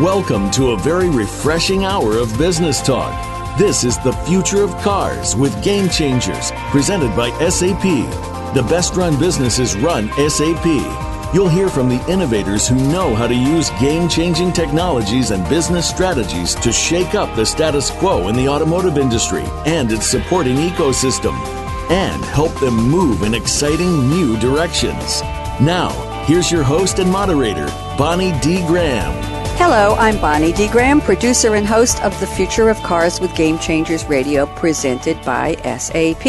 Welcome to a very refreshing hour of business talk. This is the future of cars with Game Changers, presented by SAP. The best run businesses run SAP. You'll hear from the innovators who know how to use game changing technologies and business strategies to shake up the status quo in the automotive industry and its supporting ecosystem, and help them move in exciting new directions. Now, here's your host and moderator, Bonnie D. Graham. Hello, I'm Bonnie D. Graham, producer and host of The Future of Cars with Game Changers Radio, presented by SAP.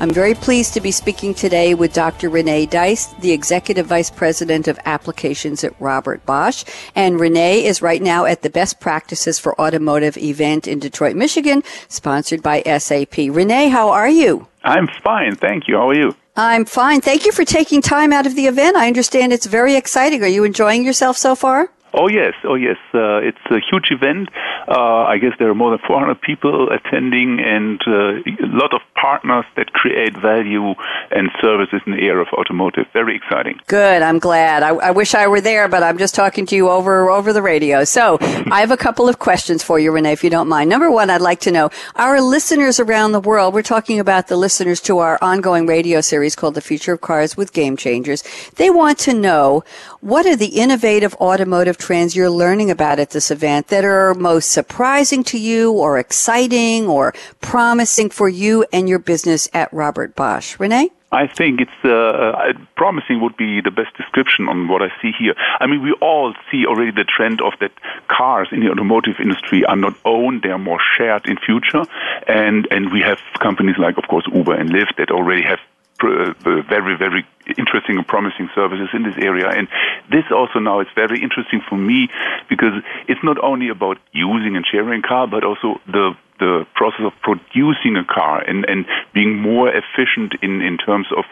I'm very pleased to be speaking today with Dr. Rene Deist, the Executive Vice President of Applications at Robert Bosch. And Rene is right now at the Best Practices for Automotive event in Detroit, Michigan, sponsored by SAP. Rene, how are you? I'm fine, thank you. How are you? I'm fine. Thank you for taking time out of the event. I understand it's very exciting. Are you enjoying yourself so far? Oh yes, oh yes. Uh, it's a huge event. Uh, I guess there are more than 400 people attending, and uh, a lot of partners that create value and services in the area of automotive. Very exciting. Good. I'm glad. I, I wish I were there, but I'm just talking to you over over the radio. So I have a couple of questions for you, Rene, if you don't mind. Number one, I'd like to know our listeners around the world. We're talking about the listeners to our ongoing radio series called "The Future of Cars with Game Changers." They want to know what are the innovative automotive trends you're learning about at this event that are most surprising to you or exciting or promising for you and your business at Robert Bosch? Rene? I think it's uh, uh, promising would be the best description on what I see here. I mean, we all see already the trend of that cars in the automotive industry are not owned; they are more shared in future, and and we have companies like, of course, Uber and Lyft that already have Uh, very, very interesting and promising services in this area. And this also now is very interesting for me because it's not only about using and sharing a car, but also the the process of producing a car and, and being more efficient in, in terms of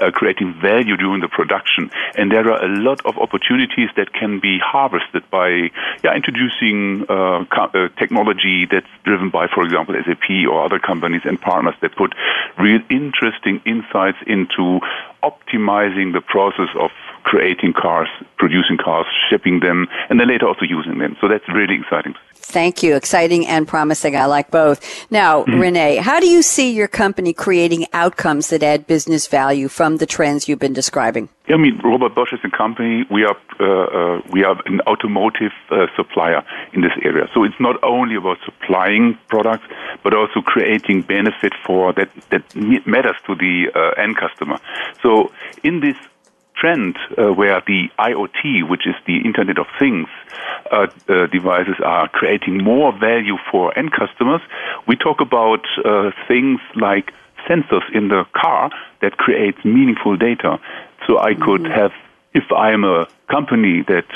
uh, creating value during the production. And there are a lot of opportunities that can be harvested by yeah, introducing uh, uh, technology that's driven by, for example, SAP or other companies and partners that put real interesting insights into optimizing the process of creating cars, producing cars, shipping them, and then later also using them. So that's really exciting. Thank you. Exciting and promising. I like both. Now, mm-hmm. Rene, how do you see your company creating outcomes that add business value from the trends you've been describing? I mean, Robert Bosch is a company. We are uh, uh, we are an automotive uh, supplier in this area. So it's not only about supplying products, but also creating benefit for that that matters to the uh, end customer. So in this trend uh, where the IoT, which is the Internet of Things, uh, devices are creating more value for end customers, we talk about things like sensors in the car that create meaningful data. So I could mm-hmm. have, if I'm a company that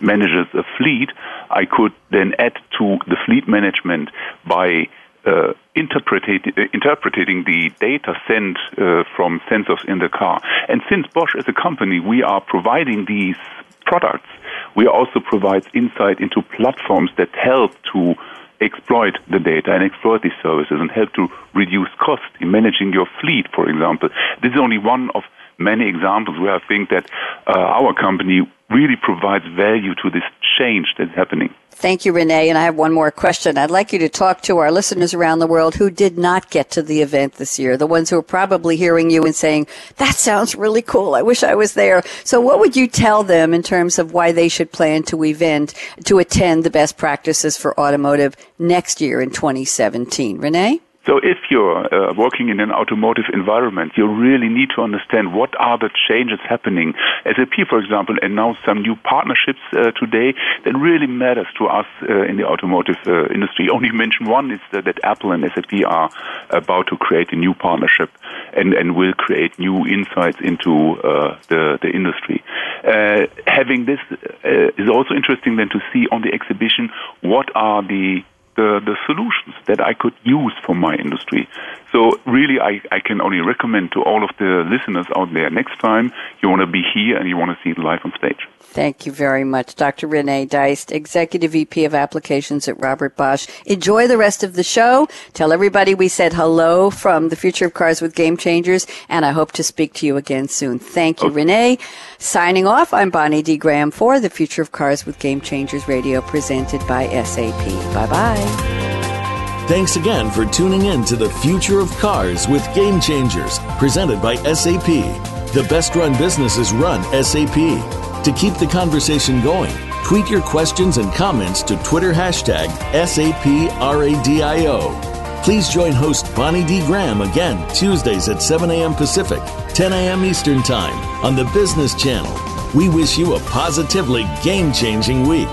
manages a fleet, I could then add to the fleet management by uh, interpreting, uh, interpreting the data sent uh, from sensors in the car. And since Bosch is a company, we are providing these products. We also provide insight into platforms that help to exploit the data and exploit these services and help to reduce cost in managing your fleet, for example. This is only one of many examples where I think that uh, our company really provides value to this change that's happening. Thank you, Rene. And I have one more question. I'd like you to talk to our listeners around the world who did not get to the event this year, the ones who are probably hearing you and saying, that sounds really cool. I wish I was there. So what would you tell them in terms of why they should plan to event, to attend the best practices for automotive next year in 2017? Rene? So if you're uh, working in an automotive environment, you really need to understand what are the changes happening. SAP, for example, announced some new partnerships uh, today that really matters to us uh, in the automotive uh, industry. Only mention one is that, that, Apple and SAP are about to create a new partnership and, and will create new insights into uh, the, the industry. Uh, having this is also interesting then to see on the exhibition what are the the, the solutions that I could use for my industry. So really, I, I can only recommend to all of the listeners out there next time you want to be here and you want to see it live on stage. Thank you very much, Dr. Rene Deist, Executive VP of Applications at Robert Bosch. Enjoy the rest of the show. Tell everybody we said hello from the Future of Cars with Game Changers, and I hope to speak to you again soon. Thank you, okay. Rene. Signing off, I'm Bonnie D. Graham for the Future of Cars with Game Changers Radio presented by SAP. Bye bye. Thanks again for tuning in to the Future of Cars with Game Changers presented by SAP. The best run businesses run SAP. To keep the conversation going, tweet your questions and comments to Twitter hashtag SAPRADIO. Please join host Bonnie D. Graham again Tuesdays at 7 a.m. Pacific, 10 a.m. Eastern Time on the Business Channel. We wish you a positively game changing week.